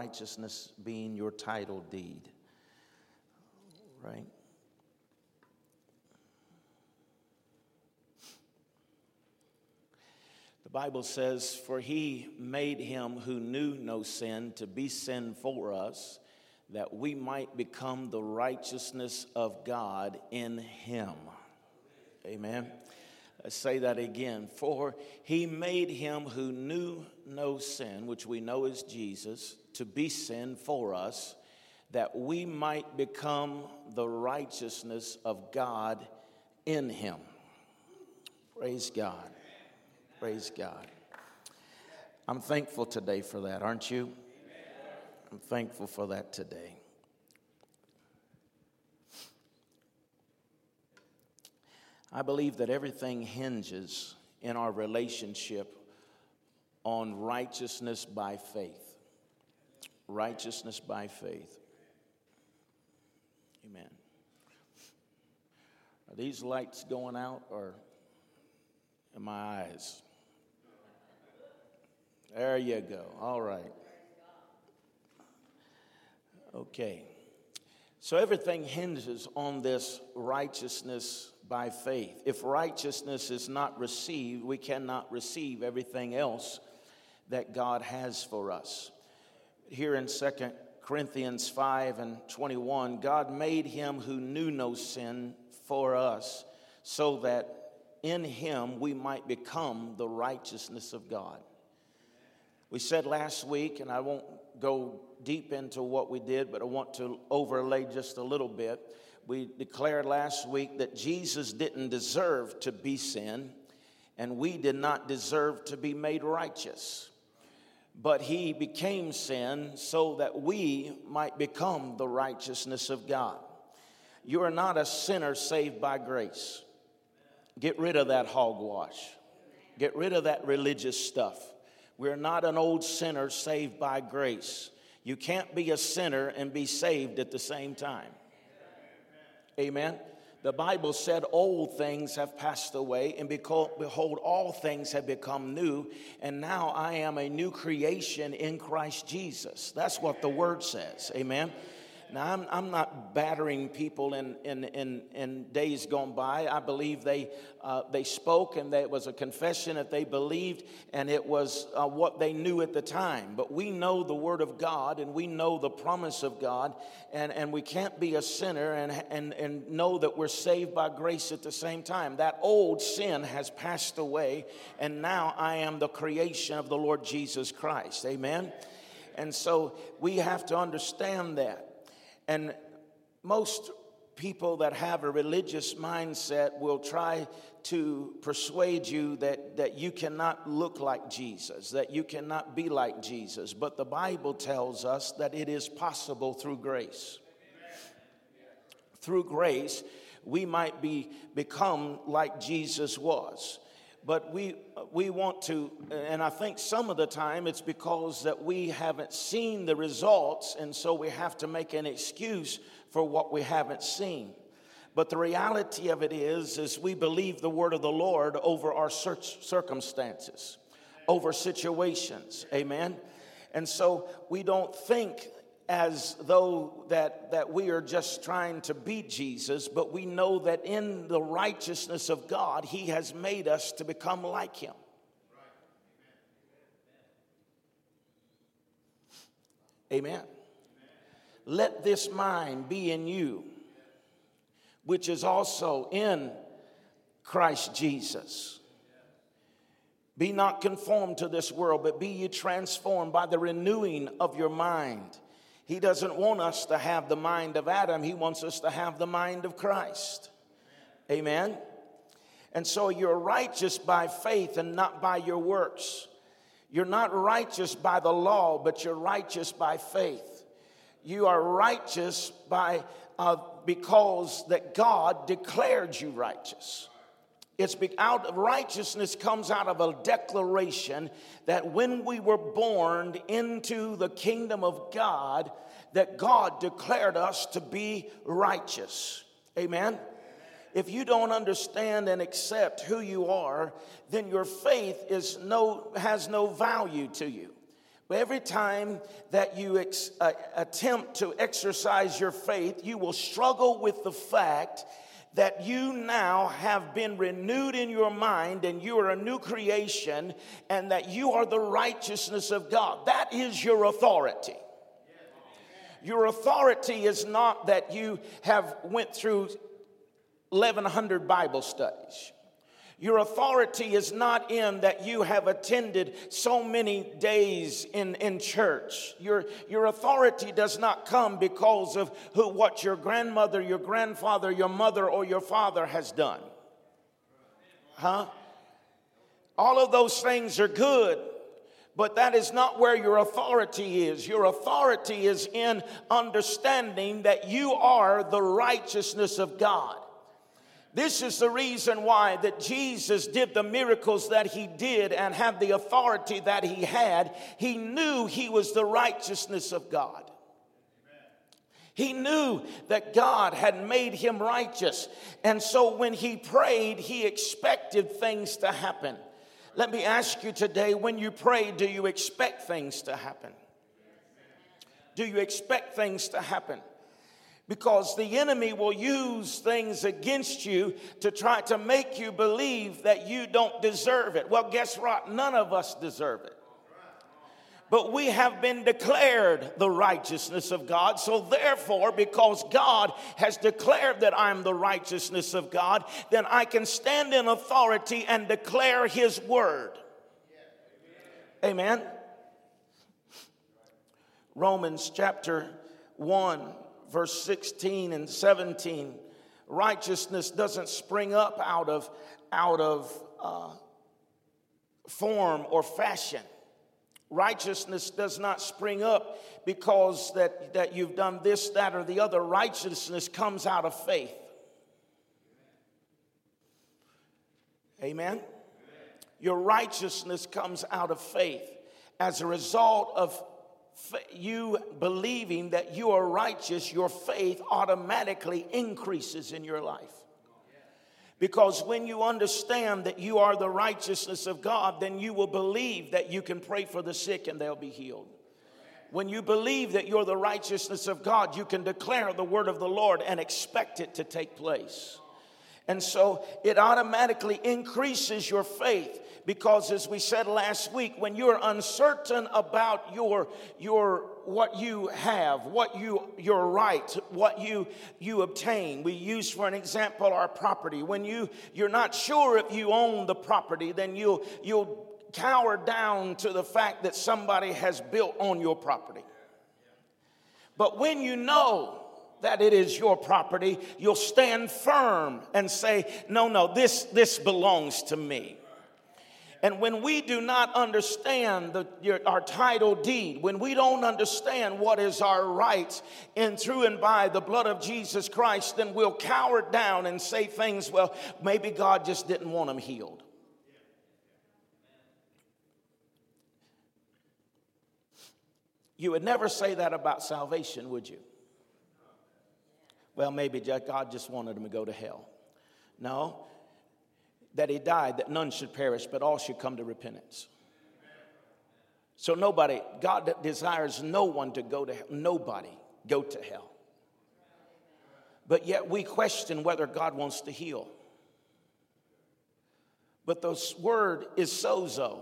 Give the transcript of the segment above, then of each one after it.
righteousness being your title deed. Right? The Bible says, For he made him who knew no sin to be sin for us, that we might become the righteousness of God in him. Amen. Let's say that again. For he made him who knew no sin, which we know is Jesus, to be sin for us, that we might become the righteousness of God in him. Praise God. Praise God. I'm thankful today for that, aren't you? I'm thankful for that today. I believe that everything hinges in our relationship on righteousness by faith. Righteousness by faith. Amen. Are these lights going out or in my eyes? There you go. All right. Okay. So everything hinges on this righteousness by faith. If righteousness is not received, we cannot receive everything else that God has for us. Here in 2 Corinthians 5 and 21, God made him who knew no sin for us so that in him we might become the righteousness of God. We said last week, and I won't go deep into what we did, but I want to overlay just a little bit. We declared last week that Jesus didn't deserve to be sin, and we did not deserve to be made righteous. But he became sin so that we might become the righteousness of God. You are not a sinner saved by grace. Get rid of that hogwash. Get rid of that religious stuff. We're not an old sinner saved by grace. You can't be a sinner and be saved at the same time. Amen. The Bible said, Old things have passed away, and behold, all things have become new, and now I am a new creation in Christ Jesus. That's what the word says. Amen. Now, I'm, I'm not battering people in, in, in, in days gone by. I believe they, uh, they spoke and it was a confession that they believed and it was uh, what they knew at the time. But we know the Word of God and we know the promise of God, and, and we can't be a sinner and, and, and know that we're saved by grace at the same time. That old sin has passed away, and now I am the creation of the Lord Jesus Christ. Amen? And so we have to understand that. And most people that have a religious mindset will try to persuade you that, that you cannot look like Jesus, that you cannot be like Jesus. But the Bible tells us that it is possible through grace. Through grace, we might be become like Jesus was but we we want to and i think some of the time it's because that we haven't seen the results and so we have to make an excuse for what we haven't seen. But the reality of it is is we believe the word of the lord over our circumstances over situations. Amen? And so we don't think as though that, that we are just trying to beat Jesus, but we know that in the righteousness of God, He has made us to become like Him. Amen. Amen. Let this mind be in you, which is also in Christ Jesus. Be not conformed to this world, but be ye transformed by the renewing of your mind he doesn't want us to have the mind of Adam, He wants us to have the mind of Christ. Amen. And so you're righteous by faith and not by your works. You're not righteous by the law, but you're righteous by faith. You are righteous by uh, because that God declared you righteous. It's be, out of righteousness comes out of a declaration that when we were born into the kingdom of God, that God declared us to be righteous. Amen. If you don't understand and accept who you are, then your faith is no, has no value to you. But every time that you ex- uh, attempt to exercise your faith, you will struggle with the fact that you now have been renewed in your mind and you are a new creation and that you are the righteousness of God. That is your authority. Your authority is not that you have went through 1100 Bible studies. Your authority is not in that you have attended so many days in, in church. Your, your authority does not come because of who, what your grandmother, your grandfather, your mother, or your father has done. Huh? All of those things are good, but that is not where your authority is. Your authority is in understanding that you are the righteousness of God. This is the reason why that Jesus did the miracles that he did and had the authority that he had. He knew he was the righteousness of God. He knew that God had made him righteous. And so when he prayed, he expected things to happen. Let me ask you today when you pray, do you expect things to happen? Do you expect things to happen? Because the enemy will use things against you to try to make you believe that you don't deserve it. Well, guess what? None of us deserve it. But we have been declared the righteousness of God. So, therefore, because God has declared that I'm the righteousness of God, then I can stand in authority and declare His word. Amen. Romans chapter 1 verse 16 and 17 righteousness doesn't spring up out of out of uh, form or fashion. Righteousness does not spring up because that, that you've done this that or the other. Righteousness comes out of faith. Amen, amen. your righteousness comes out of faith. As a result of you believing that you are righteous, your faith automatically increases in your life. Because when you understand that you are the righteousness of God, then you will believe that you can pray for the sick and they'll be healed. When you believe that you're the righteousness of God, you can declare the word of the Lord and expect it to take place. And so it automatically increases your faith because as we said last week when you're uncertain about your your what you have what you your right what you you obtain we use for an example our property when you you're not sure if you own the property then you'll you'll cower down to the fact that somebody has built on your property but when you know that it is your property, you'll stand firm and say, No, no, this, this belongs to me. And when we do not understand the, your, our title deed, when we don't understand what is our rights in through and by the blood of Jesus Christ, then we'll cower down and say things, well, maybe God just didn't want them healed. You would never say that about salvation, would you? Well, maybe God just wanted them to go to hell. No, that he died that none should perish, but all should come to repentance. So nobody, God desires no one to go to hell. Nobody go to hell. But yet we question whether God wants to heal. But the word is sozo,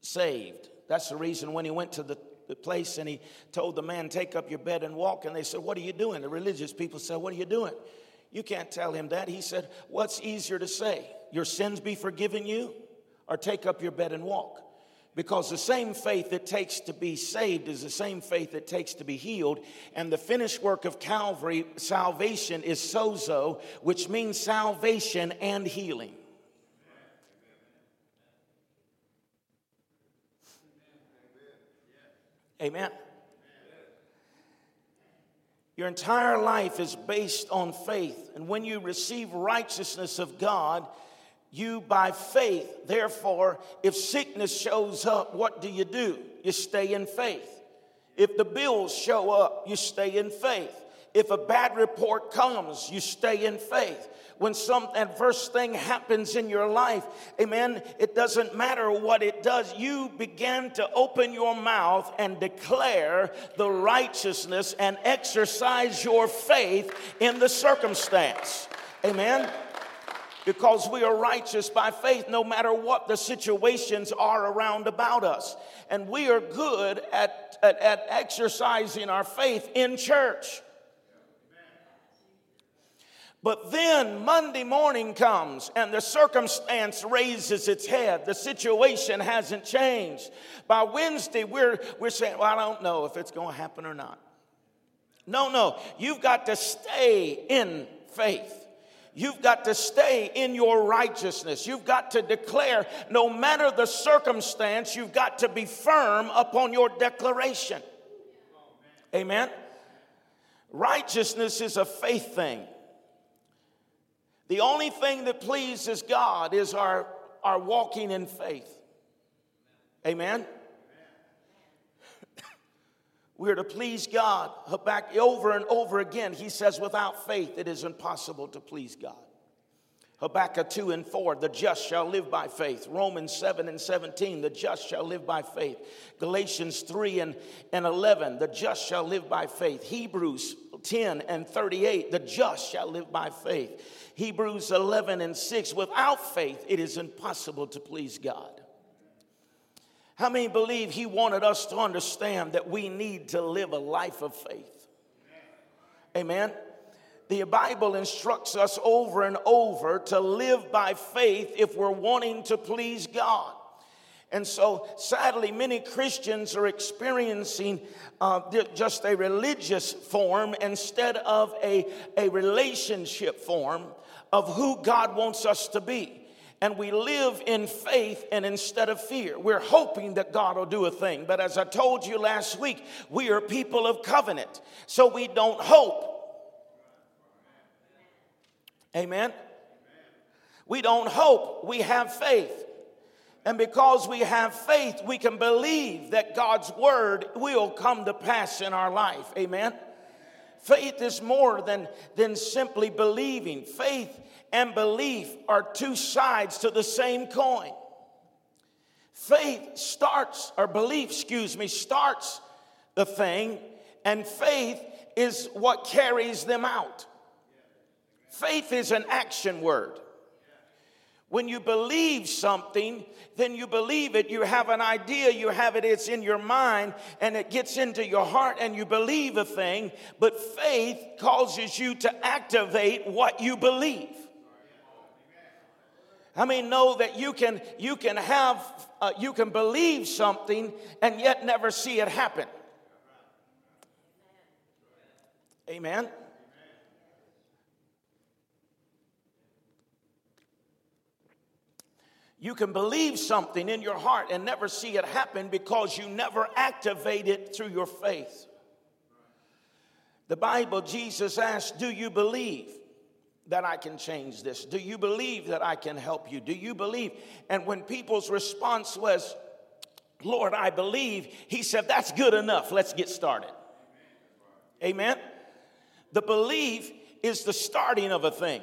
saved. That's the reason when he went to the, the place and he told the man, Take up your bed and walk. And they said, What are you doing? The religious people said, What are you doing? You can't tell him that. He said, What's easier to say? Your sins be forgiven you, or take up your bed and walk? Because the same faith it takes to be saved is the same faith it takes to be healed. And the finished work of Calvary, salvation, is sozo, which means salvation and healing. Amen. Your entire life is based on faith. And when you receive righteousness of God, you by faith, therefore, if sickness shows up, what do you do? You stay in faith. If the bills show up, you stay in faith. If a bad report comes, you stay in faith. When some adverse thing happens in your life, amen, it doesn't matter what it does. You begin to open your mouth and declare the righteousness and exercise your faith in the circumstance. Amen because we are righteous by faith no matter what the situations are around about us. And we are good at, at, at, exercising our faith in church. But then Monday morning comes and the circumstance raises its head. The situation hasn't changed. By Wednesday, we're, we're saying, well, I don't know if it's going to happen or not. No, no, you've got to stay in faith. You've got to stay in your righteousness. You've got to declare, no matter the circumstance, you've got to be firm upon your declaration. Amen. Righteousness is a faith thing. The only thing that pleases God is our, our walking in faith. Amen. We're to please God. Back over and over again, he says, without faith, it is impossible to please God. Habakkuk 2 and 4, the just shall live by faith. Romans 7 and 17, the just shall live by faith. Galatians 3 and, and 11, the just shall live by faith. Hebrews 10 and 38, the just shall live by faith. Hebrews 11 and 6 without faith, it is impossible to please God. How many believe He wanted us to understand that we need to live a life of faith? Amen. The Bible instructs us over and over to live by faith if we're wanting to please God. And so, sadly, many Christians are experiencing uh, just a religious form instead of a, a relationship form of who God wants us to be. And we live in faith and instead of fear. We're hoping that God will do a thing. But as I told you last week, we are people of covenant. So we don't hope. Amen. We don't hope, we have faith. And because we have faith, we can believe that God's word will come to pass in our life. Amen. Faith is more than, than simply believing. Faith and belief are two sides to the same coin. Faith starts, or belief, excuse me, starts the thing, and faith is what carries them out. Faith is an action word. When you believe something, then you believe it. You have an idea, you have it, it's in your mind, and it gets into your heart, and you believe a thing. But faith causes you to activate what you believe. I mean, know that you can you can have uh, you can believe something and yet never see it happen. Amen. You can believe something in your heart and never see it happen because you never activate it through your faith. The Bible, Jesus asked, Do you believe that I can change this? Do you believe that I can help you? Do you believe? And when people's response was, Lord, I believe, he said, That's good enough. Let's get started. Amen. The belief is the starting of a thing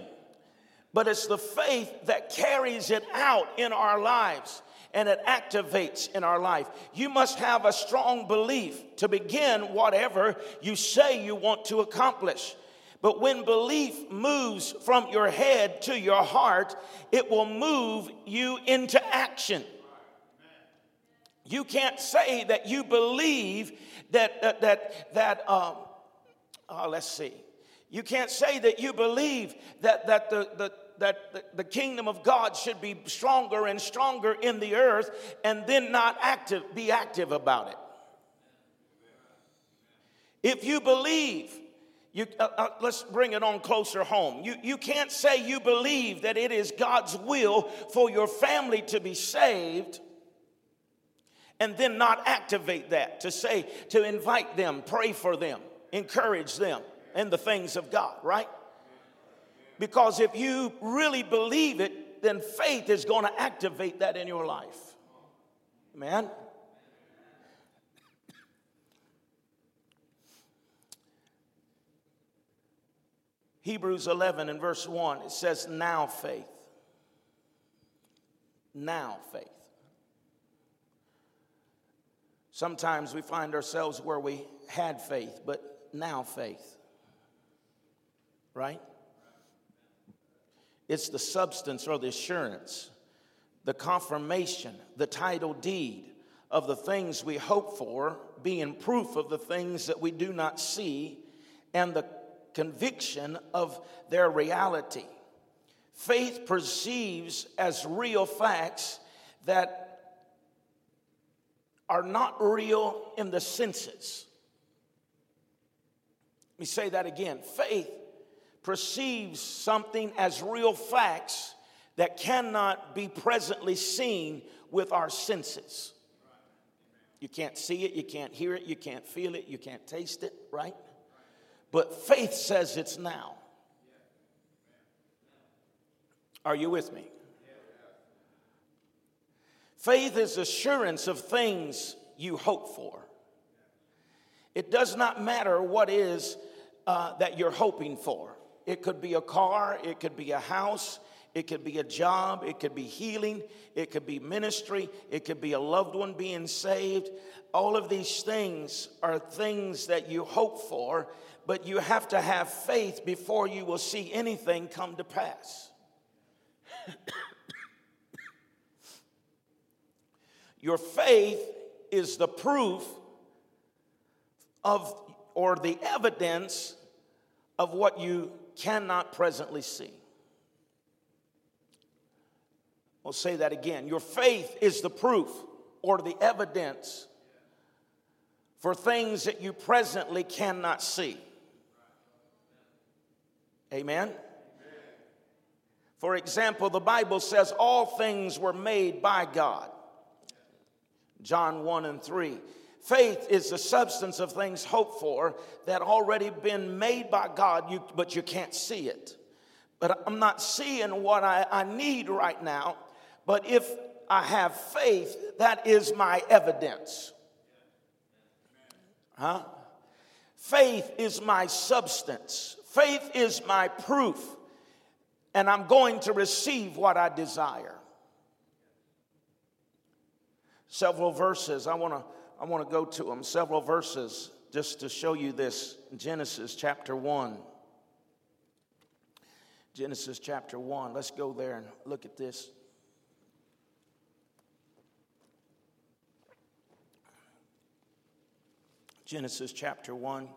but it's the faith that carries it out in our lives and it activates in our life. You must have a strong belief to begin whatever you say you want to accomplish. But when belief moves from your head to your heart, it will move you into action. You can't say that you believe that, that, that, that um, oh, let's see. You can't say that you believe that, that, the, the, that the, kingdom of God should be stronger and stronger in the earth and then not active, be active about it. If you believe, you, uh, uh, let's bring it on closer home. You, you can't say you believe that it is God's will for your family to be saved and then not activate that to say, to invite them, pray for them, encourage them in the things of God, right? Because if you really believe it, then faith is going to activate that in your life. Man. Hebrews 11 and verse 1, it says, Now faith. Now faith. Sometimes we find ourselves where we had faith, but now faith. Right? It's the substance or the assurance, the confirmation, the title deed of the things we hope for, being proof of the things that we do not see, and the conviction of their reality. Faith perceives as real facts that are not real in the senses. Let me say that again. Faith perceives something as real facts that cannot be presently seen with our senses. You can't see it, you can't hear it, you can't feel it, you can't taste it, right? But faith says it's now. Are you with me? Faith is assurance of things you hope for. It does not matter what is uh, that you're hoping for. It could be a car, it could be a house, it could be a job, it could be healing, it could be ministry, it could be a loved one being saved. All of these things are things that you hope for, but you have to have faith before you will see anything come to pass. Your faith is the proof of or the evidence of what you cannot presently see. I'll say that again. Your faith is the proof or the evidence for things that you presently cannot see. Amen. For example, the Bible says all things were made by God. John 1 and 3. Faith is the substance of things hoped for that already been made by God, you, but you can't see it. But I'm not seeing what I, I need right now. But if I have faith, that is my evidence. Huh? Faith is my substance. Faith is my proof. And I'm going to receive what I desire several verses. I want to I want to go to them. Several verses just to show you this. Genesis chapter 1. Genesis chapter 1. Let's go there and look at this. Genesis chapter 1.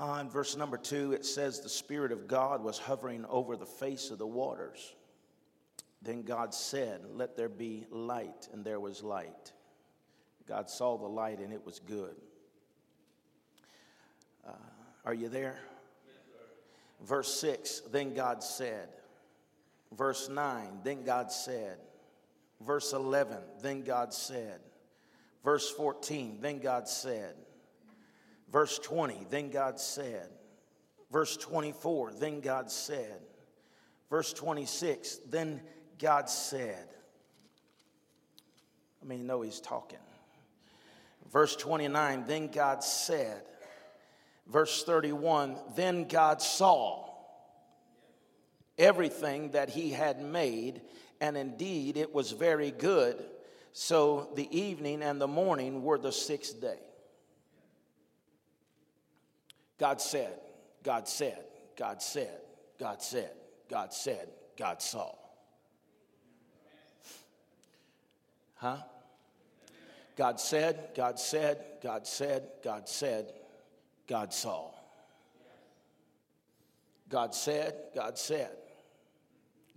Uh, in verse number two, it says, The Spirit of God was hovering over the face of the waters. Then God said, Let there be light, and there was light. God saw the light, and it was good. Uh, are you there? Yes, Verse 6, then God said. Verse 9, then God said. Verse 11, then God said. Verse 14, then God said. Verse 20, then God said. Verse 24, then God said. Verse 26, then God said. I mean, you know he's talking. Verse 29, then God said. Verse 31, then God saw everything that he had made, and indeed it was very good. So the evening and the morning were the sixth day. God said, God said, God said, God said, God said, God saw. Huh? God said, God said, God said, God said, God saw. God said, God said,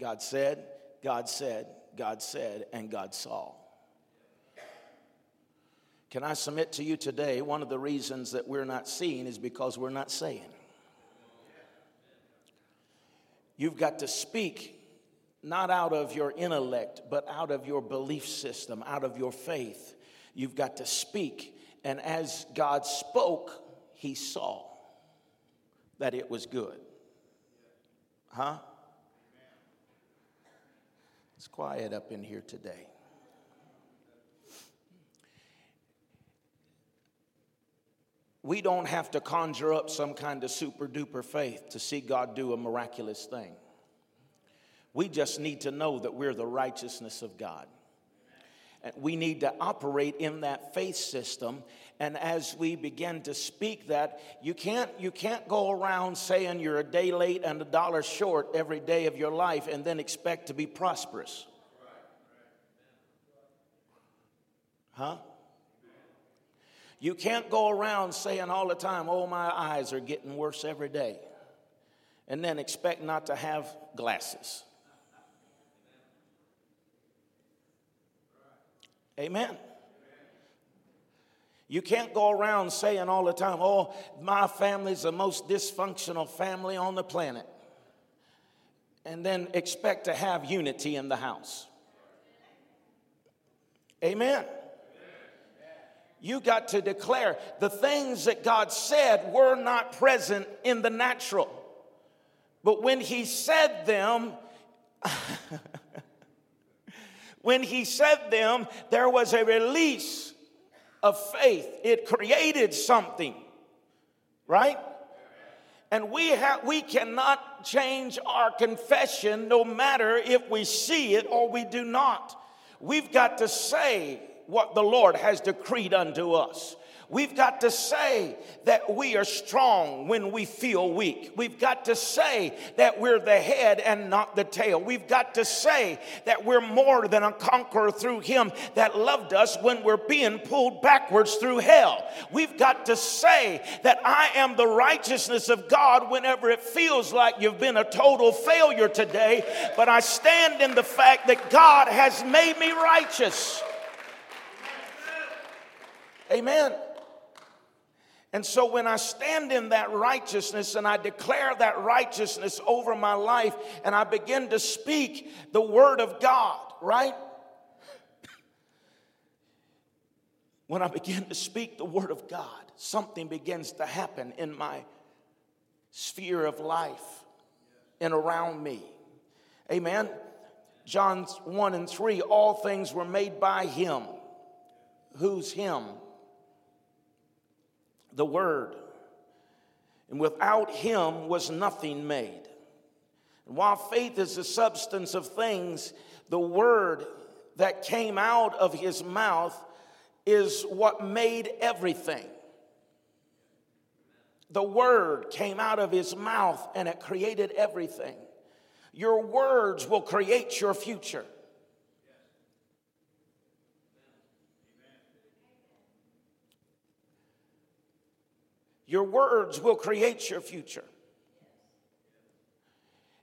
God said, God said, God said, and God saw. Can I submit to you today? One of the reasons that we're not seeing is because we're not saying. You've got to speak not out of your intellect, but out of your belief system, out of your faith. You've got to speak. And as God spoke, he saw that it was good. Huh? It's quiet up in here today. We don't have to conjure up some kind of super duper faith to see God do a miraculous thing. We just need to know that we're the righteousness of God. And we need to operate in that faith system. And as we begin to speak that, you can't, you can't go around saying you're a day late and a dollar short every day of your life and then expect to be prosperous. Huh? You can't go around saying all the time, oh, my eyes are getting worse every day, and then expect not to have glasses. Amen. You can't go around saying all the time, oh, my family's the most dysfunctional family on the planet, and then expect to have unity in the house. Amen you got to declare the things that God said were not present in the natural. But when He said them, when He said them, there was a release of faith. It created something, right? And we have we cannot change our confession no matter if we see it or we do not. We've got to say what the Lord has decreed unto us. We've got to say that we are strong when we feel weak. We've got to say that we're the head and not the tail. We've got to say that we're more than a conqueror through Him that loved us when we're being pulled backwards through hell. We've got to say that I am the righteousness of God whenever it feels like you've been a total failure today, but I stand in the fact that God has made me righteous. Amen. And so when I stand in that righteousness and I declare that righteousness over my life and I begin to speak the word of God, right? When I begin to speak the word of God, something begins to happen in my sphere of life and around me. Amen. John 1 and 3 all things were made by him. Who's him? The Word. And without him was nothing made. And while faith is the substance of things, the Word that came out of his mouth is what made everything. The Word came out of his mouth and it created everything. Your words will create your future. Your words will create your future.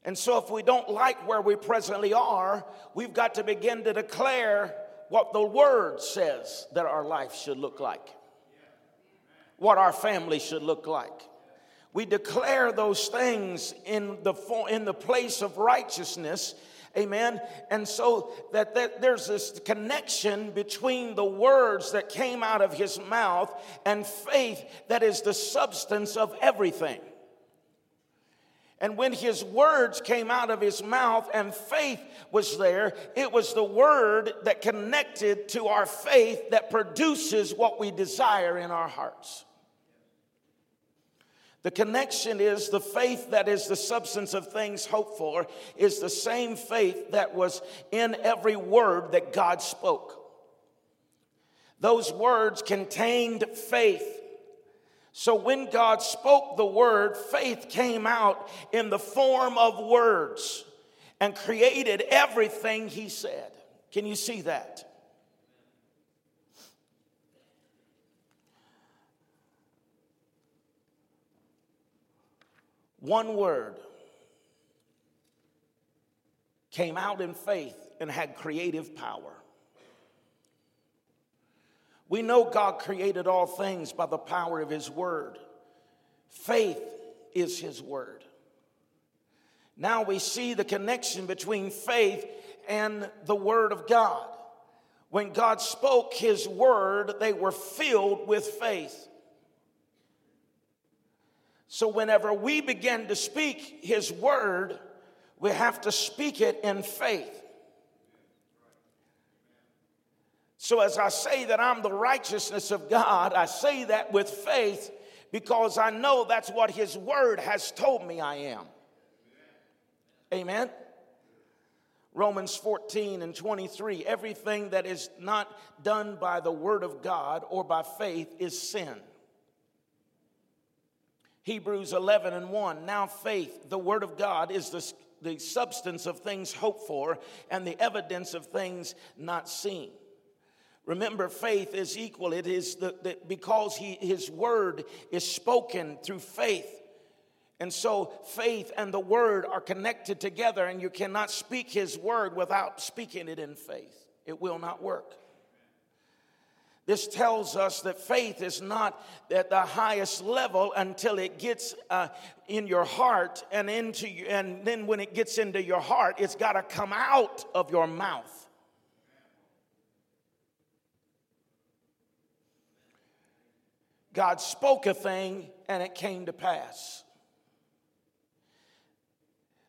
And so, if we don't like where we presently are, we've got to begin to declare what the Word says that our life should look like, what our family should look like. We declare those things in the, in the place of righteousness Amen. And so that, that there's this connection between the words that came out of his mouth and faith that is the substance of everything. And when his words came out of his mouth and faith was there, it was the word that connected to our faith that produces what we desire in our hearts. The connection is the faith that is the substance of things hoped for, is the same faith that was in every word that God spoke. Those words contained faith. So when God spoke the word, faith came out in the form of words and created everything He said. Can you see that? One word came out in faith and had creative power. We know God created all things by the power of His Word. Faith is His Word. Now we see the connection between faith and the Word of God. When God spoke His Word, they were filled with faith. So, whenever we begin to speak His word, we have to speak it in faith. So, as I say that I'm the righteousness of God, I say that with faith because I know that's what His Word has told me I am. Amen. Romans 14 and 23 everything that is not done by the Word of God or by faith is sin. Hebrews 11 and 1 now faith, the Word of God, is the, the substance of things hoped for and the evidence of things not seen. Remember, faith is equal. It is the, the, because he, his word is spoken through faith. And so faith and the word are connected together, and you cannot speak his word without speaking it in faith. It will not work. This tells us that faith is not at the highest level until it gets uh, in your heart and into you, and then when it gets into your heart, it's got to come out of your mouth. God spoke a thing and it came to pass.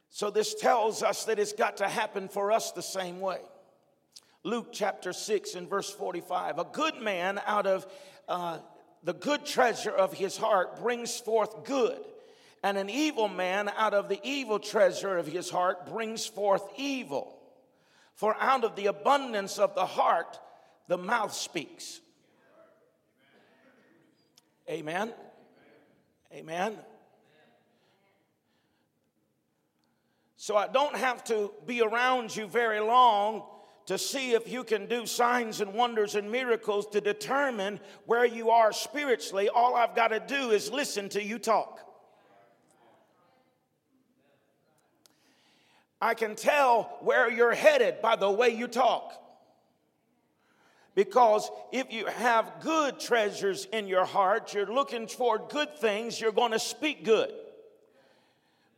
So, this tells us that it's got to happen for us the same way. Luke chapter 6 and verse 45 A good man out of uh, the good treasure of his heart brings forth good, and an evil man out of the evil treasure of his heart brings forth evil. For out of the abundance of the heart, the mouth speaks. Amen. Amen. So I don't have to be around you very long to see if you can do signs and wonders and miracles to determine where you are spiritually. All I've got to do is listen to you talk. I can tell where you're headed by the way you talk. Because if you have good treasures in your heart, you're looking for good things, you're going to speak good.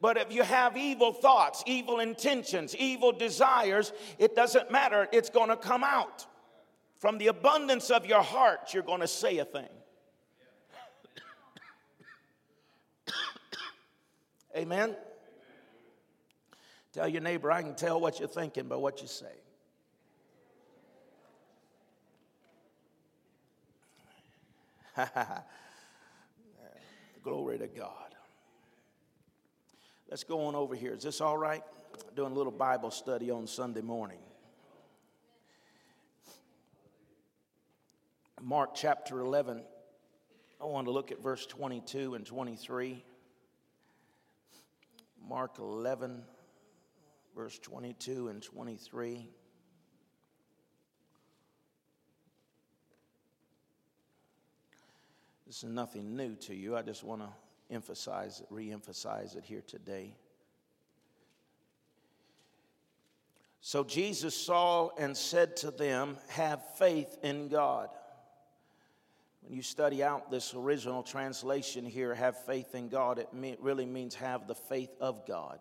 But if you have evil thoughts, evil intentions, evil desires, it doesn't matter, it's going to come out. From the abundance of your heart, you're going to say a thing. Amen. Tell your neighbor, I can tell what you're thinking by what you say. Glory to God. Let's go on over here. Is this all right? Doing a little Bible study on Sunday morning. Mark chapter 11. I want to look at verse 22 and 23. Mark 11, verse 22 and 23. This is nothing new to you. I just want to emphasize it, re emphasize it here today. So Jesus saw and said to them, Have faith in God. When you study out this original translation here, have faith in God, it really means have the faith of God.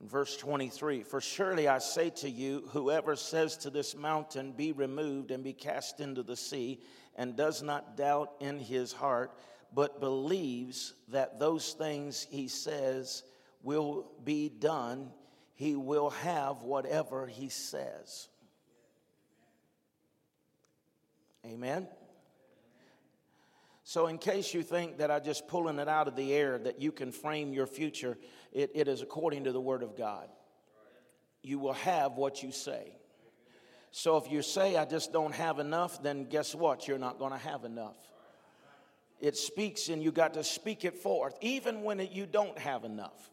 In verse 23, for surely I say to you, whoever says to this mountain, Be removed and be cast into the sea, and does not doubt in his heart, but believes that those things he says will be done, he will have whatever he says. Amen. So, in case you think that I'm just pulling it out of the air, that you can frame your future, it, it is according to the Word of God. You will have what you say. So if you say, I just don't have enough, then guess what? You're not going to have enough. It speaks and you got to speak it forth, even when it, you don't have enough.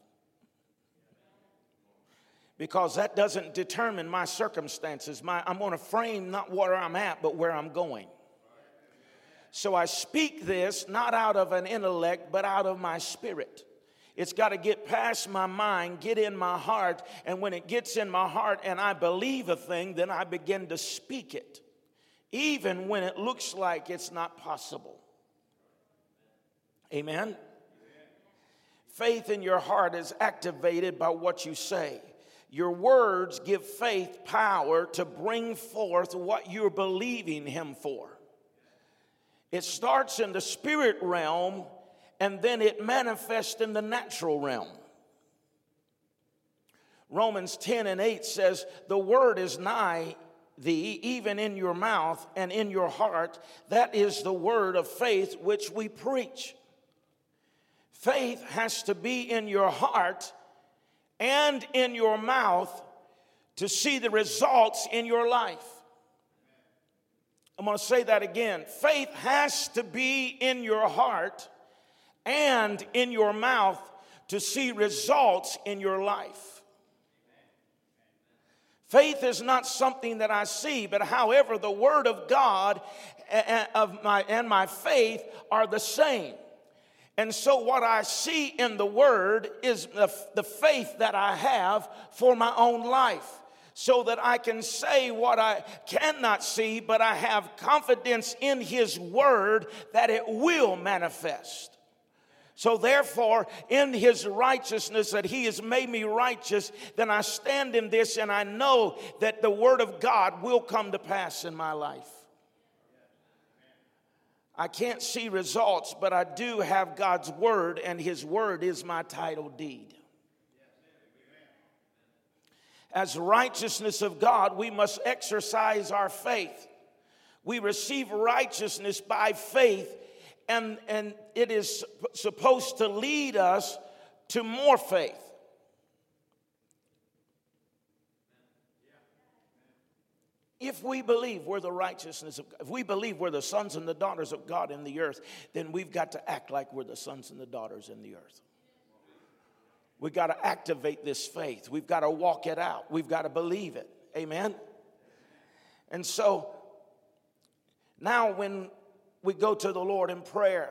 Because that doesn't determine my circumstances. My, I'm going to frame not where I'm at, but where I'm going. So I speak this not out of an intellect, but out of my spirit. It's got to get past my mind, get in my heart, and when it gets in my heart and I believe a thing, then I begin to speak it, even when it looks like it's not possible. Amen? Faith in your heart is activated by what you say. Your words give faith power to bring forth what you're believing Him for. It starts in the spirit realm and then it manifests in the natural realm. Romans 10 and 8 says, The word is nigh thee, even in your mouth and in your heart. That is the word of faith which we preach. Faith has to be in your heart and in your mouth to see the results in your life. I'm going to say that again. Faith has to be in your heart and in your mouth to see results in your life. Faith is not something that I see, but however, the Word of God of my, and my faith are the same. And so, what I see in the Word is the, the faith that I have for my own life so that I can say what I cannot see, but I have confidence in His Word that it will manifest. So therefore, in his righteousness that he has made me righteous, then I stand in this and I know that the word of God will come to pass in my life. I can't see results, but I do have God's word, and his word is my title deed. As righteousness of God, we must exercise our faith. We receive righteousness by faith and, and it is supposed to lead us to more faith. If we believe we're the righteousness of God, if we believe we're the sons and the daughters of God in the earth, then we've got to act like we're the sons and the daughters in the earth. We've got to activate this faith. We've got to walk it out. We've got to believe it. Amen? And so now, when we go to the Lord in prayer,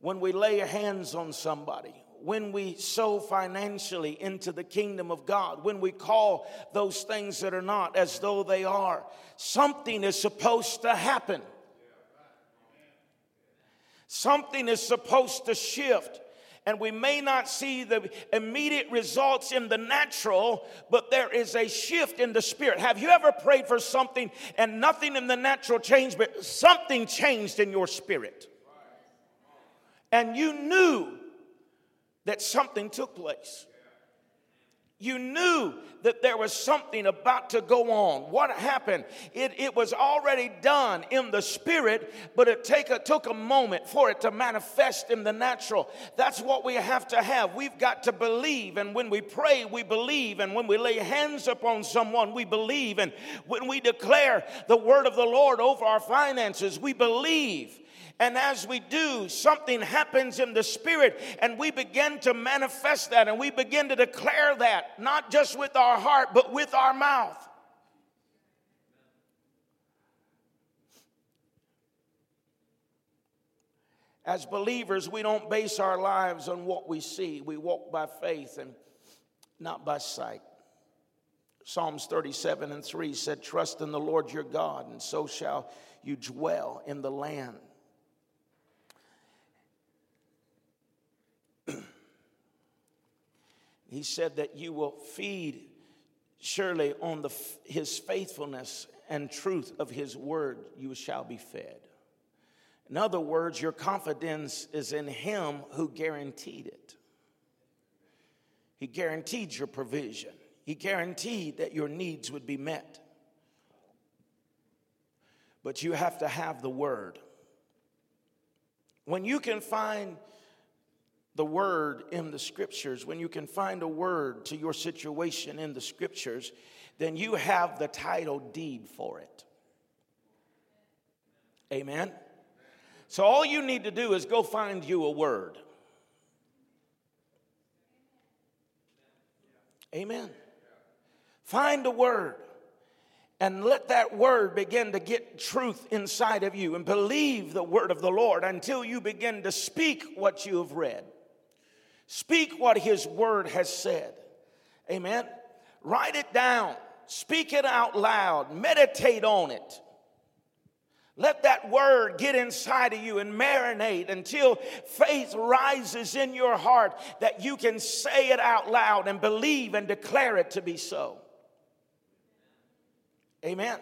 when we lay hands on somebody, when we sow financially into the kingdom of God, when we call those things that are not as though they are, something is supposed to happen. Something is supposed to shift and we may not see the immediate results in the natural, but there is a shift in the spirit. Have you ever prayed for something and nothing in the natural changed, but something changed in your spirit? And you knew that something took place. You knew that there was something about to go on. What happened? It, it was already done in the spirit, but it take a, took a moment for it to manifest in the natural. That's what we have to have. We've got to believe. And when we pray, we believe. And when we lay hands upon someone, we believe. And when we declare the word of the Lord over our finances, we believe. And as we do, something happens in the spirit, and we begin to manifest that and we begin to declare that, not just with our heart, but with our mouth. As believers, we don't base our lives on what we see. We walk by faith and not by sight. Psalms 37 and 3 said, Trust in the Lord your God, and so shall you dwell in the land. He said that you will feed surely on the, his faithfulness and truth of his word, you shall be fed. In other words, your confidence is in him who guaranteed it. He guaranteed your provision, he guaranteed that your needs would be met. But you have to have the word. When you can find the word in the scriptures, when you can find a word to your situation in the scriptures, then you have the title deed for it. Amen. So all you need to do is go find you a word. Amen. Find a word and let that word begin to get truth inside of you and believe the word of the Lord until you begin to speak what you have read. Speak what His Word has said. Amen. Write it down. Speak it out loud. Meditate on it. Let that word get inside of you and marinate until faith rises in your heart that you can say it out loud and believe and declare it to be so. Amen.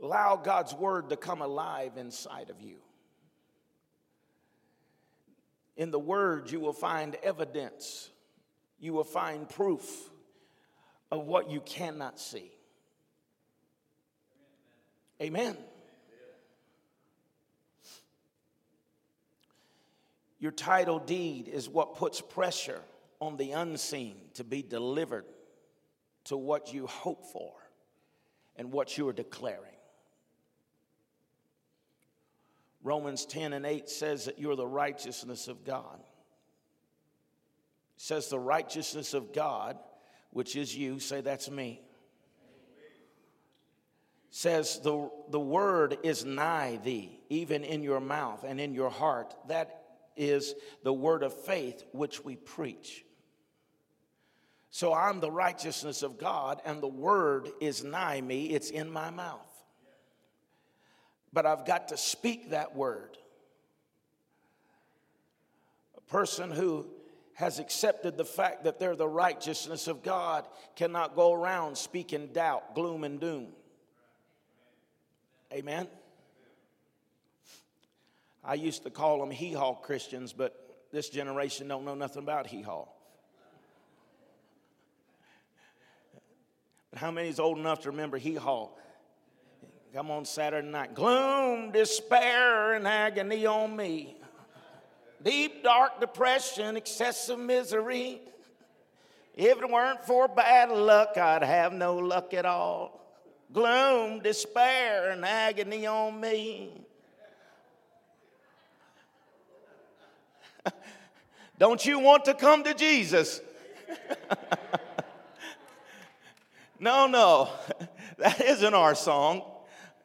Allow God's word to come alive inside of you. In the Word, you will find evidence, you will find proof of what you cannot see. Amen. Your title deed is what puts pressure on the unseen to be delivered to what you hope for and what you are declaring. Romans 10 and 8 says that you're the righteousness of God. It says the righteousness of God, which is you, say that's me. Says the, the word is nigh thee, even in your mouth and in your heart. That is the word of faith which we preach. So I'm the righteousness of God, and the word is nigh me, it's in my mouth. But I've got to speak that word. A person who has accepted the fact that they're the righteousness of God cannot go around speaking doubt, gloom, and doom. Amen. I used to call them hee haw Christians, but this generation don't know nothing about hee haw. But how many is old enough to remember hee haw? Come on Saturday night. Gloom, despair, and agony on me. Deep, dark depression, excessive misery. If it weren't for bad luck, I'd have no luck at all. Gloom, despair, and agony on me. Don't you want to come to Jesus? no, no, that isn't our song.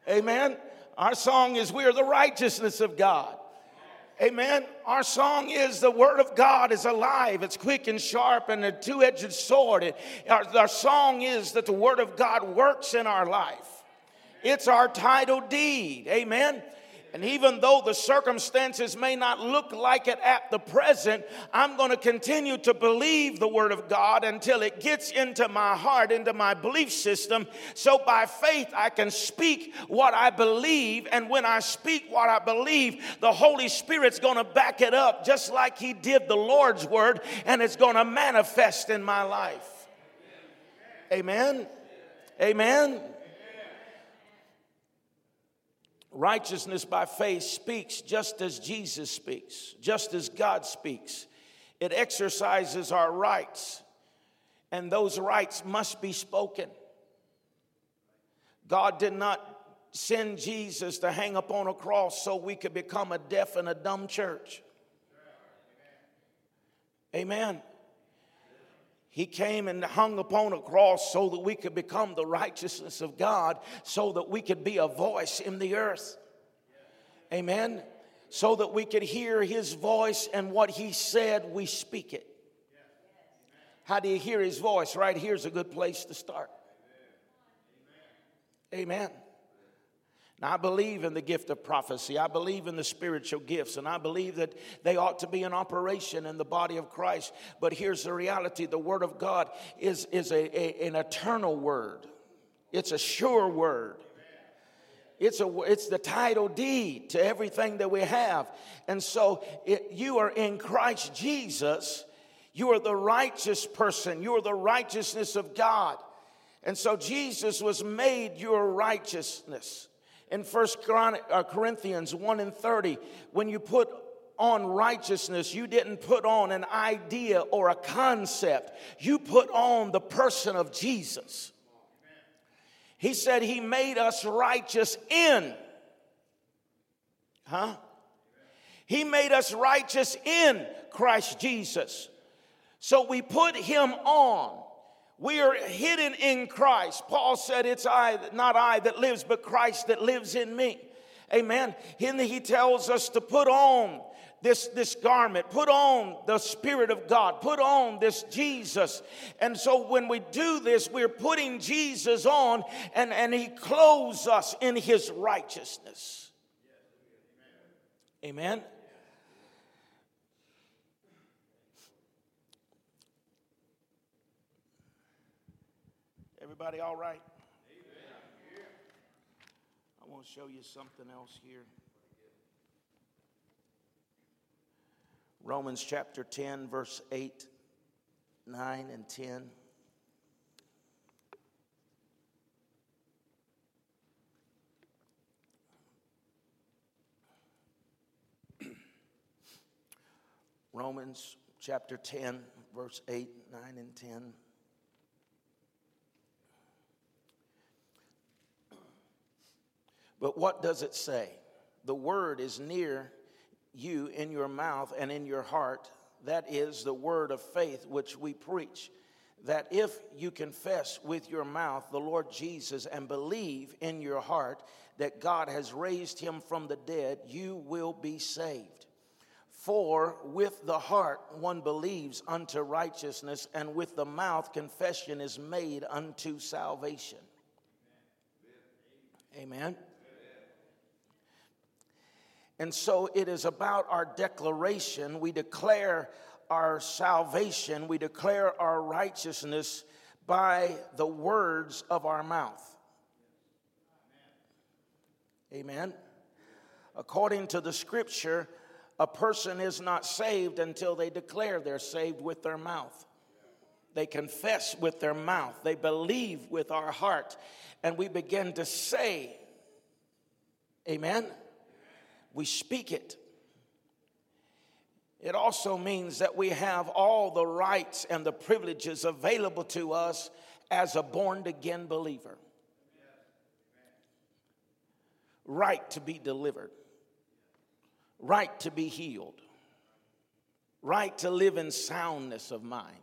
Amen. Our song is We are the righteousness of God. Amen. Our song is the Word of God is alive, it's quick and sharp, and a two edged sword. Our, our song is that the Word of God works in our life. It's our title deed. Amen. And even though the circumstances may not look like it at the present, I'm going to continue to believe the Word of God until it gets into my heart, into my belief system. So by faith, I can speak what I believe. And when I speak what I believe, the Holy Spirit's going to back it up just like He did the Lord's Word, and it's going to manifest in my life. Amen. Amen. Righteousness by faith speaks just as Jesus speaks, just as God speaks. It exercises our rights, and those rights must be spoken. God did not send Jesus to hang upon a cross so we could become a deaf and a dumb church. Amen. He came and hung upon a cross so that we could become the righteousness of God, so that we could be a voice in the earth. Amen. So that we could hear his voice and what he said, we speak it. How do you hear his voice? Right here's a good place to start. Amen. Now, I believe in the gift of prophecy. I believe in the spiritual gifts, and I believe that they ought to be in operation in the body of Christ. But here's the reality the Word of God is, is a, a an eternal Word, it's a sure Word. It's, a, it's the title deed to everything that we have. And so it, you are in Christ Jesus. You are the righteous person. You are the righteousness of God. And so Jesus was made your righteousness in First uh, Corinthians 1 and 30, when you put on righteousness, you didn't put on an idea or a concept. You put on the person of Jesus. He said he made us righteous in. Huh? He made us righteous in Christ Jesus. So we put him on. We are hidden in Christ. Paul said, It's I, not I that lives, but Christ that lives in me. Amen. And he tells us to put on this, this garment, put on the Spirit of God, put on this Jesus. And so when we do this, we're putting Jesus on, and, and he clothes us in his righteousness. Amen. Everybody all right? Amen. I want to show you something else here. Romans chapter 10, verse 8, 9, and 10. Romans chapter 10, verse 8, 9, and 10. But what does it say? The word is near you in your mouth and in your heart. That is the word of faith which we preach. That if you confess with your mouth the Lord Jesus and believe in your heart that God has raised him from the dead, you will be saved. For with the heart one believes unto righteousness, and with the mouth confession is made unto salvation. Amen. And so it is about our declaration. We declare our salvation, we declare our righteousness by the words of our mouth. Amen. According to the scripture, a person is not saved until they declare they're saved with their mouth. They confess with their mouth, they believe with our heart, and we begin to say, Amen we speak it. It also means that we have all the rights and the privileges available to us as a born again believer. Right to be delivered, right to be healed, right to live in soundness of mind,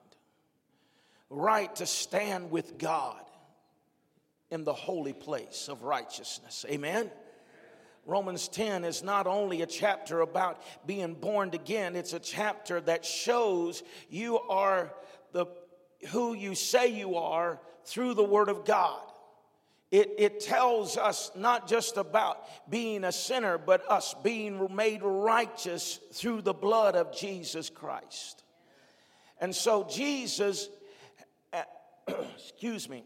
right to stand with God in the holy place of righteousness. Amen. Romans 10 is not only a chapter about being born again, it's a chapter that shows you are the who you say you are through the Word of God. It, it tells us not just about being a sinner, but us being made righteous through the blood of Jesus Christ. And so, Jesus, excuse me,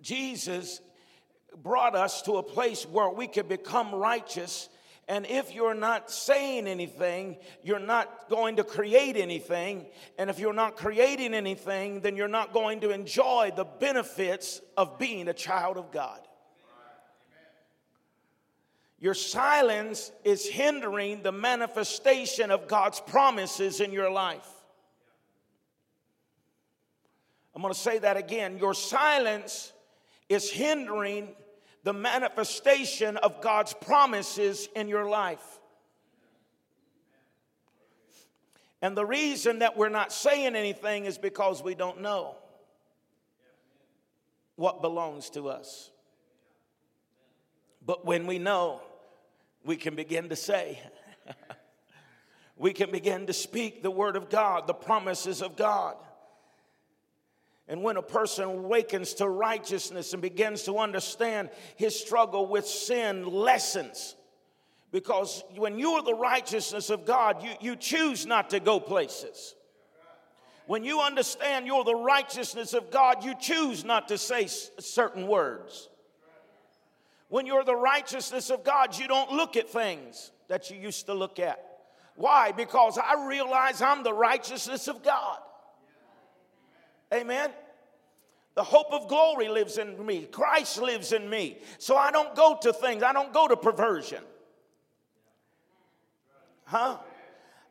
Jesus brought us to a place where we could become righteous. And if you're not saying anything, you're not going to create anything. And if you're not creating anything, then you're not going to enjoy the benefits of being a child of God. Your silence is hindering the manifestation of God's promises in your life. I'm going to say that again. Your silence is hindering the manifestation of God's promises in your life. And the reason that we're not saying anything is because we don't know what belongs to us. But when we know, we can begin to say, we can begin to speak the word of God, the promises of God. And when a person awakens to righteousness and begins to understand his struggle with sin lessens. Because when you are the righteousness of God, you, you choose not to go places. When you understand you're the righteousness of God, you choose not to say certain words. When you're the righteousness of God, you don't look at things that you used to look at. Why? Because I realize I'm the righteousness of God. Amen. The hope of glory lives in me. Christ lives in me. So I don't go to things, I don't go to perversion. Huh?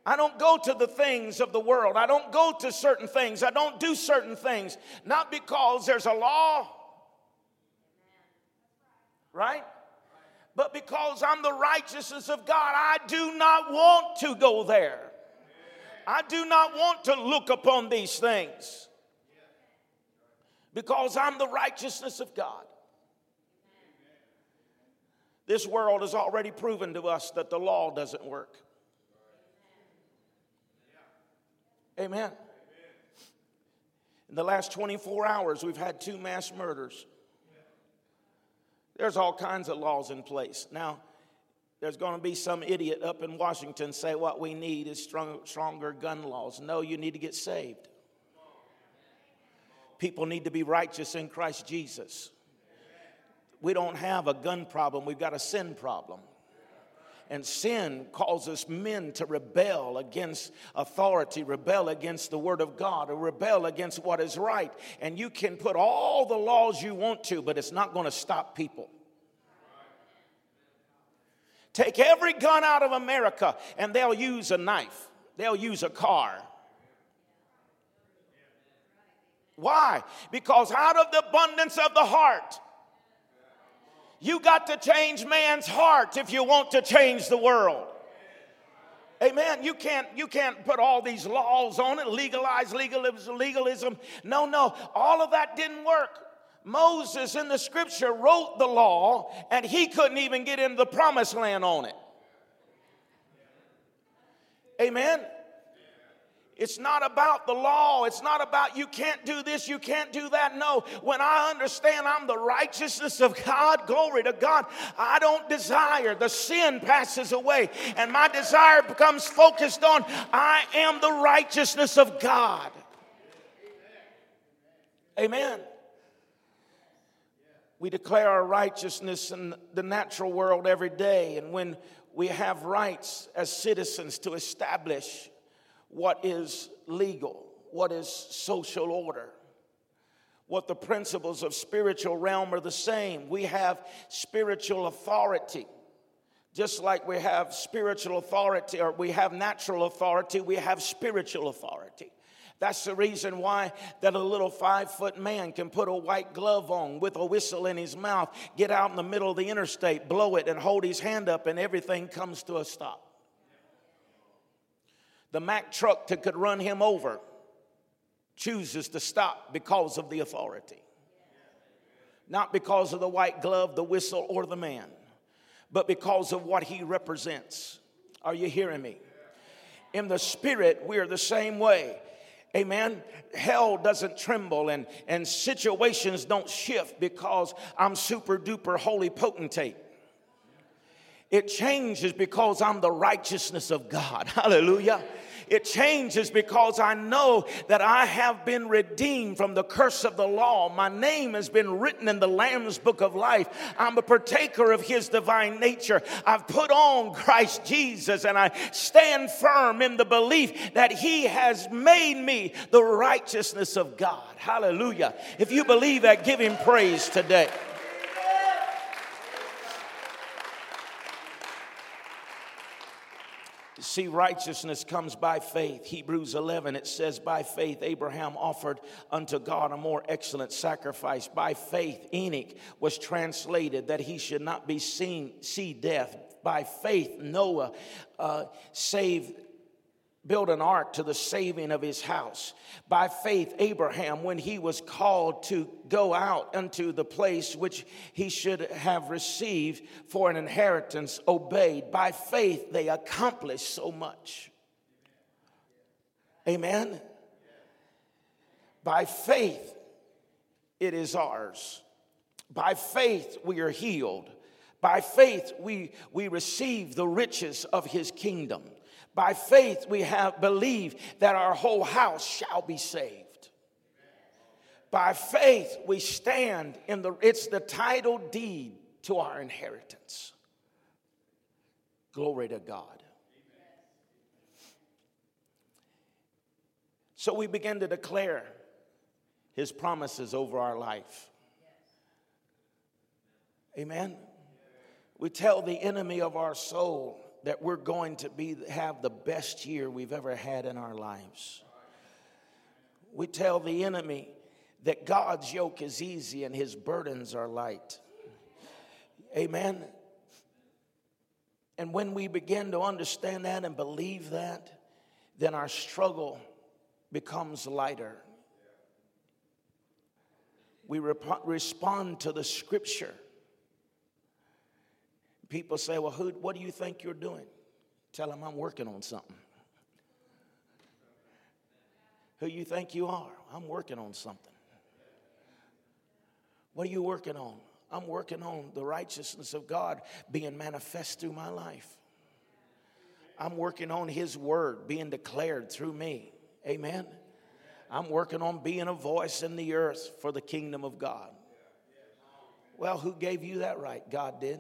I don't go to the things of the world. I don't go to certain things. I don't do certain things. Not because there's a law, right? But because I'm the righteousness of God, I do not want to go there. I do not want to look upon these things because I'm the righteousness of God. This world has already proven to us that the law doesn't work. Amen. In the last 24 hours, we've had two mass murders. There's all kinds of laws in place. Now, there's going to be some idiot up in Washington say what we need is strong, stronger gun laws. No, you need to get saved. People need to be righteous in Christ Jesus. We don't have a gun problem, we've got a sin problem. And sin causes men to rebel against authority, rebel against the Word of God, or rebel against what is right. And you can put all the laws you want to, but it's not going to stop people. Take every gun out of America, and they'll use a knife. they'll use a car. Why? Because out of the abundance of the heart, you got to change man's heart if you want to change the world. Amen. You can't you can't put all these laws on it, legalize legalism, legalism. No, no. All of that didn't work. Moses in the scripture wrote the law and he couldn't even get into the promised land on it. Amen. It's not about the law. It's not about you can't do this, you can't do that. No, when I understand I'm the righteousness of God, glory to God, I don't desire. The sin passes away, and my desire becomes focused on I am the righteousness of God. Amen. We declare our righteousness in the natural world every day, and when we have rights as citizens to establish what is legal, what is social order, what the principles of spiritual realm are the same. We have spiritual authority. Just like we have spiritual authority or we have natural authority, we have spiritual authority. That's the reason why that a little five foot man can put a white glove on with a whistle in his mouth, get out in the middle of the interstate, blow it, and hold his hand up, and everything comes to a stop. The Mack truck that could run him over chooses to stop because of the authority. Not because of the white glove, the whistle, or the man, but because of what he represents. Are you hearing me? In the spirit, we are the same way. Amen. Hell doesn't tremble and, and situations don't shift because I'm super duper holy potentate. It changes because I'm the righteousness of God. Hallelujah. It changes because I know that I have been redeemed from the curse of the law. My name has been written in the Lamb's book of life. I'm a partaker of his divine nature. I've put on Christ Jesus and I stand firm in the belief that he has made me the righteousness of God. Hallelujah. If you believe that, give him praise today. See, righteousness comes by faith. Hebrews 11, it says, By faith, Abraham offered unto God a more excellent sacrifice. By faith, Enoch was translated that he should not be seen, see death. By faith, Noah uh, saved built an ark to the saving of his house. By faith, Abraham, when he was called to go out unto the place which he should have received for an inheritance, obeyed. By faith, they accomplished so much. Amen. By faith, it is ours. By faith, we are healed. By faith, we, we receive the riches of his kingdom. By faith, we have believed that our whole house shall be saved. By faith, we stand in the, it's the title deed to our inheritance. Glory to God. So we begin to declare his promises over our life. Amen. We tell the enemy of our soul, that we're going to be have the best year we've ever had in our lives. We tell the enemy that God's yoke is easy and his burdens are light. Amen. And when we begin to understand that and believe that, then our struggle becomes lighter. We rep- respond to the scripture people say, Well, who, what do you think you're doing? Tell them I'm working on something. Who you think you are? I'm working on something. What are you working on? I'm working on the righteousness of God being manifest through my life. I'm working on His word being declared through me. Amen. I'm working on being a voice in the earth for the kingdom of God. Well, who gave you that right? God did.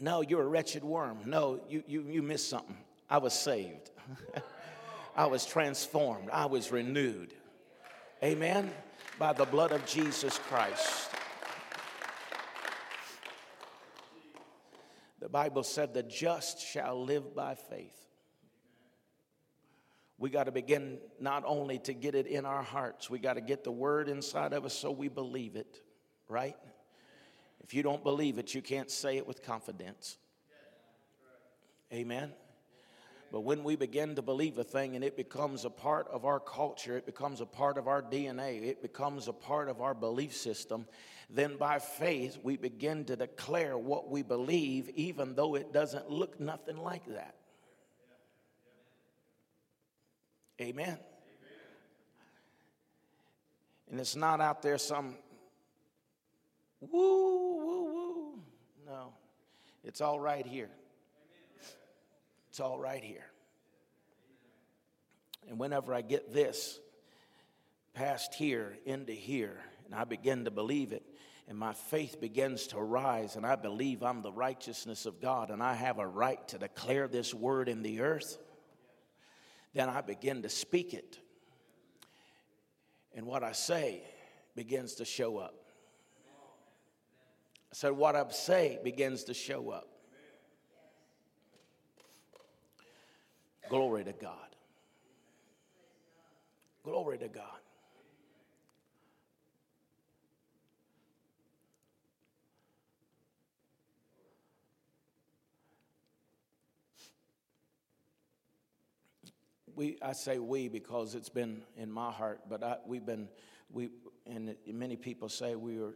No, you're a wretched worm. No, you, you, you missed something. I was saved. I was transformed. I was renewed. Amen. By the blood of Jesus Christ. The Bible said, The just shall live by faith. we got to begin not only to get it in our hearts, we got to get the word inside of us so we believe it, right? If you don't believe it, you can't say it with confidence. Amen. But when we begin to believe a thing and it becomes a part of our culture, it becomes a part of our DNA, it becomes a part of our belief system, then by faith we begin to declare what we believe, even though it doesn't look nothing like that. Amen. And it's not out there some woo, woo, woo. No, it's all right here. It's all right here. And whenever I get this past here into here, and I begin to believe it, and my faith begins to rise, and I believe I'm the righteousness of God, and I have a right to declare this word in the earth, then I begin to speak it. And what I say begins to show up. Said, what I say begins to show up. Glory to God. Glory to God. We, I say we because it's been in my heart, but I, we've been, we, and many people say we are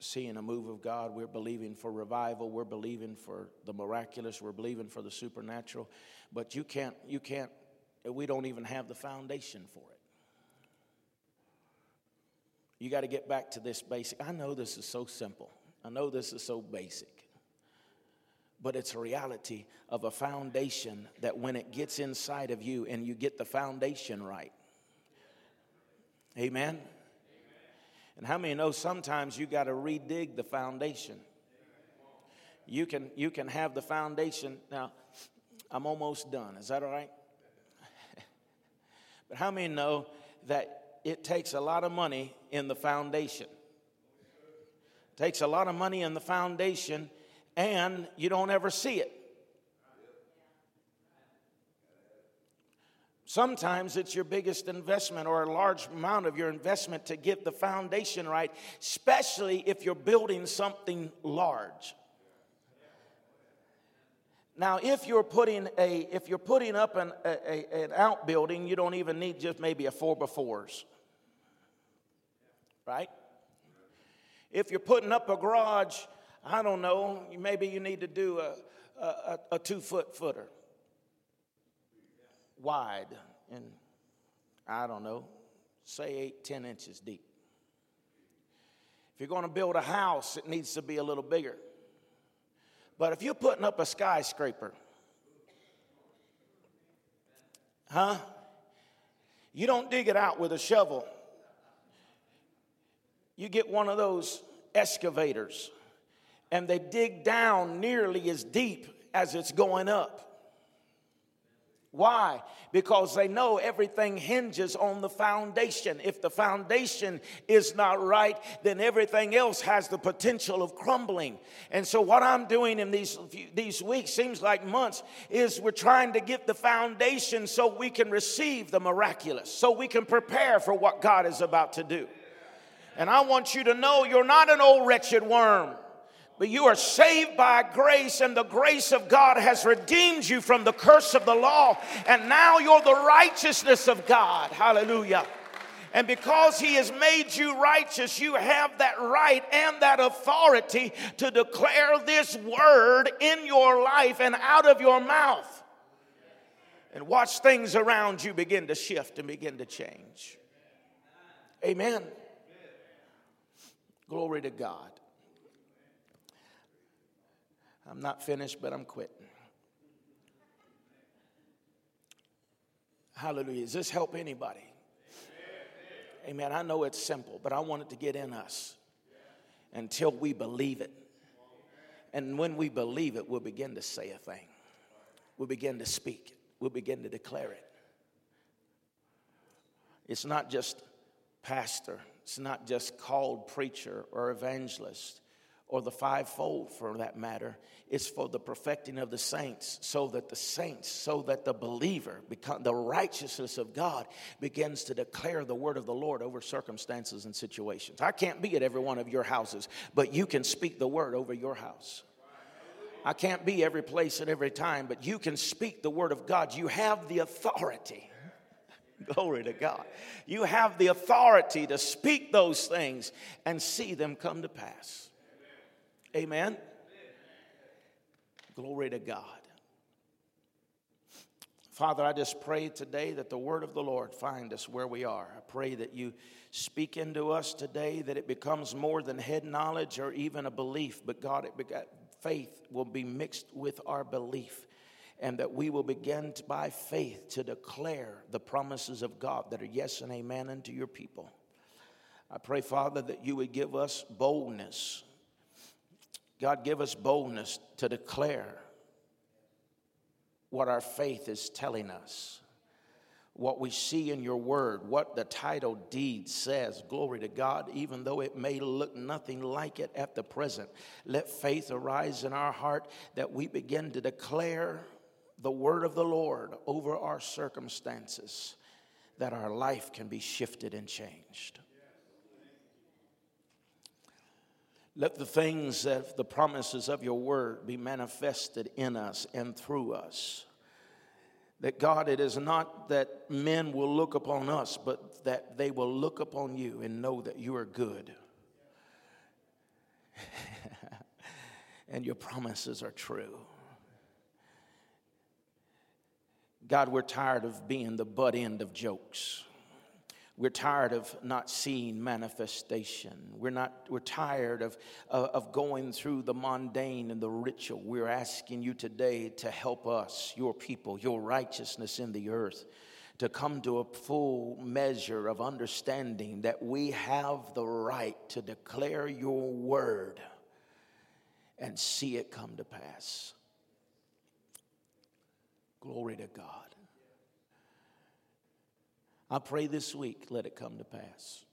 seeing a move of God. We're believing for revival. We're believing for the miraculous. We're believing for the supernatural. But you can't, you can't, we don't even have the foundation for it. You got to get back to this basic. I know this is so simple. I know this is so basic. But it's a reality of a foundation that when it gets inside of you and you get the foundation right. Amen. And how many know sometimes you got to redig the foundation? You can, you can have the foundation. Now, I'm almost done. Is that all right? but how many know that it takes a lot of money in the foundation? It takes a lot of money in the foundation, and you don't ever see it. Sometimes it's your biggest investment or a large amount of your investment to get the foundation right, especially if you're building something large. Now, if you're putting a if you're putting up an, a, an outbuilding, you don't even need just maybe a four by fours, right? If you're putting up a garage, I don't know, maybe you need to do a, a, a two foot footer wide and I don't know, say eight, ten inches deep. If you're going to build a house, it needs to be a little bigger. But if you're putting up a skyscraper, huh? You don't dig it out with a shovel. You get one of those excavators, and they dig down nearly as deep as it's going up. Why? Because they know everything hinges on the foundation. If the foundation is not right, then everything else has the potential of crumbling. And so, what I'm doing in these, these weeks, seems like months, is we're trying to get the foundation so we can receive the miraculous, so we can prepare for what God is about to do. And I want you to know you're not an old wretched worm. But you are saved by grace, and the grace of God has redeemed you from the curse of the law. And now you're the righteousness of God. Hallelujah. And because He has made you righteous, you have that right and that authority to declare this word in your life and out of your mouth. And watch things around you begin to shift and begin to change. Amen. Glory to God. I'm not finished, but I'm quitting. Hallelujah. Does this help anybody? Amen. Amen. I know it's simple, but I want it to get in us until we believe it. And when we believe it, we'll begin to say a thing. We'll begin to speak it. We'll begin to declare it. It's not just pastor, it's not just called preacher or evangelist or the fivefold for that matter, is for the perfecting of the saints, so that the saints, so that the believer, become, the righteousness of God begins to declare the word of the Lord over circumstances and situations. I can't be at every one of your houses, but you can speak the word over your house. I can't be every place at every time, but you can speak the word of God. You have the authority. Glory to God. You have the authority to speak those things and see them come to pass. Amen. Glory to God. Father, I just pray today that the word of the Lord find us where we are. I pray that you speak into us today, that it becomes more than head knowledge or even a belief, but God, it faith will be mixed with our belief and that we will begin to, by faith to declare the promises of God that are yes and amen unto your people. I pray, Father, that you would give us boldness God, give us boldness to declare what our faith is telling us, what we see in your word, what the title deed says. Glory to God, even though it may look nothing like it at the present. Let faith arise in our heart that we begin to declare the word of the Lord over our circumstances, that our life can be shifted and changed. Let the things that the promises of your word be manifested in us and through us. That God, it is not that men will look upon us, but that they will look upon you and know that you are good. and your promises are true. God, we're tired of being the butt end of jokes. We're tired of not seeing manifestation. We're, not, we're tired of, of going through the mundane and the ritual. We're asking you today to help us, your people, your righteousness in the earth, to come to a full measure of understanding that we have the right to declare your word and see it come to pass. Glory to God. I pray this week, let it come to pass.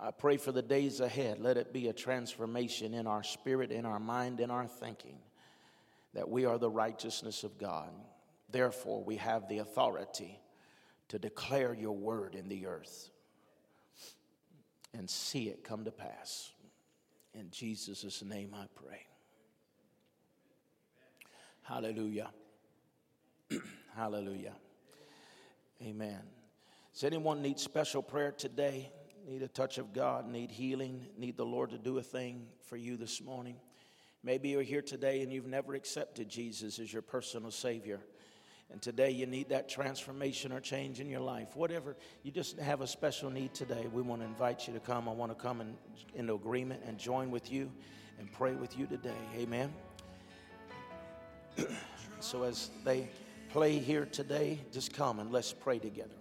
I pray for the days ahead, let it be a transformation in our spirit, in our mind, in our thinking, that we are the righteousness of God. Therefore, we have the authority to declare your word in the earth and see it come to pass. In Jesus' name I pray. Hallelujah. Hallelujah. Amen. Does anyone need special prayer today? Need a touch of God, need healing, need the Lord to do a thing for you this morning? Maybe you're here today and you've never accepted Jesus as your personal Savior. And today you need that transformation or change in your life. Whatever, you just have a special need today. We want to invite you to come. I want to come in, into agreement and join with you and pray with you today. Amen. so as they play here today, just come and let's pray together.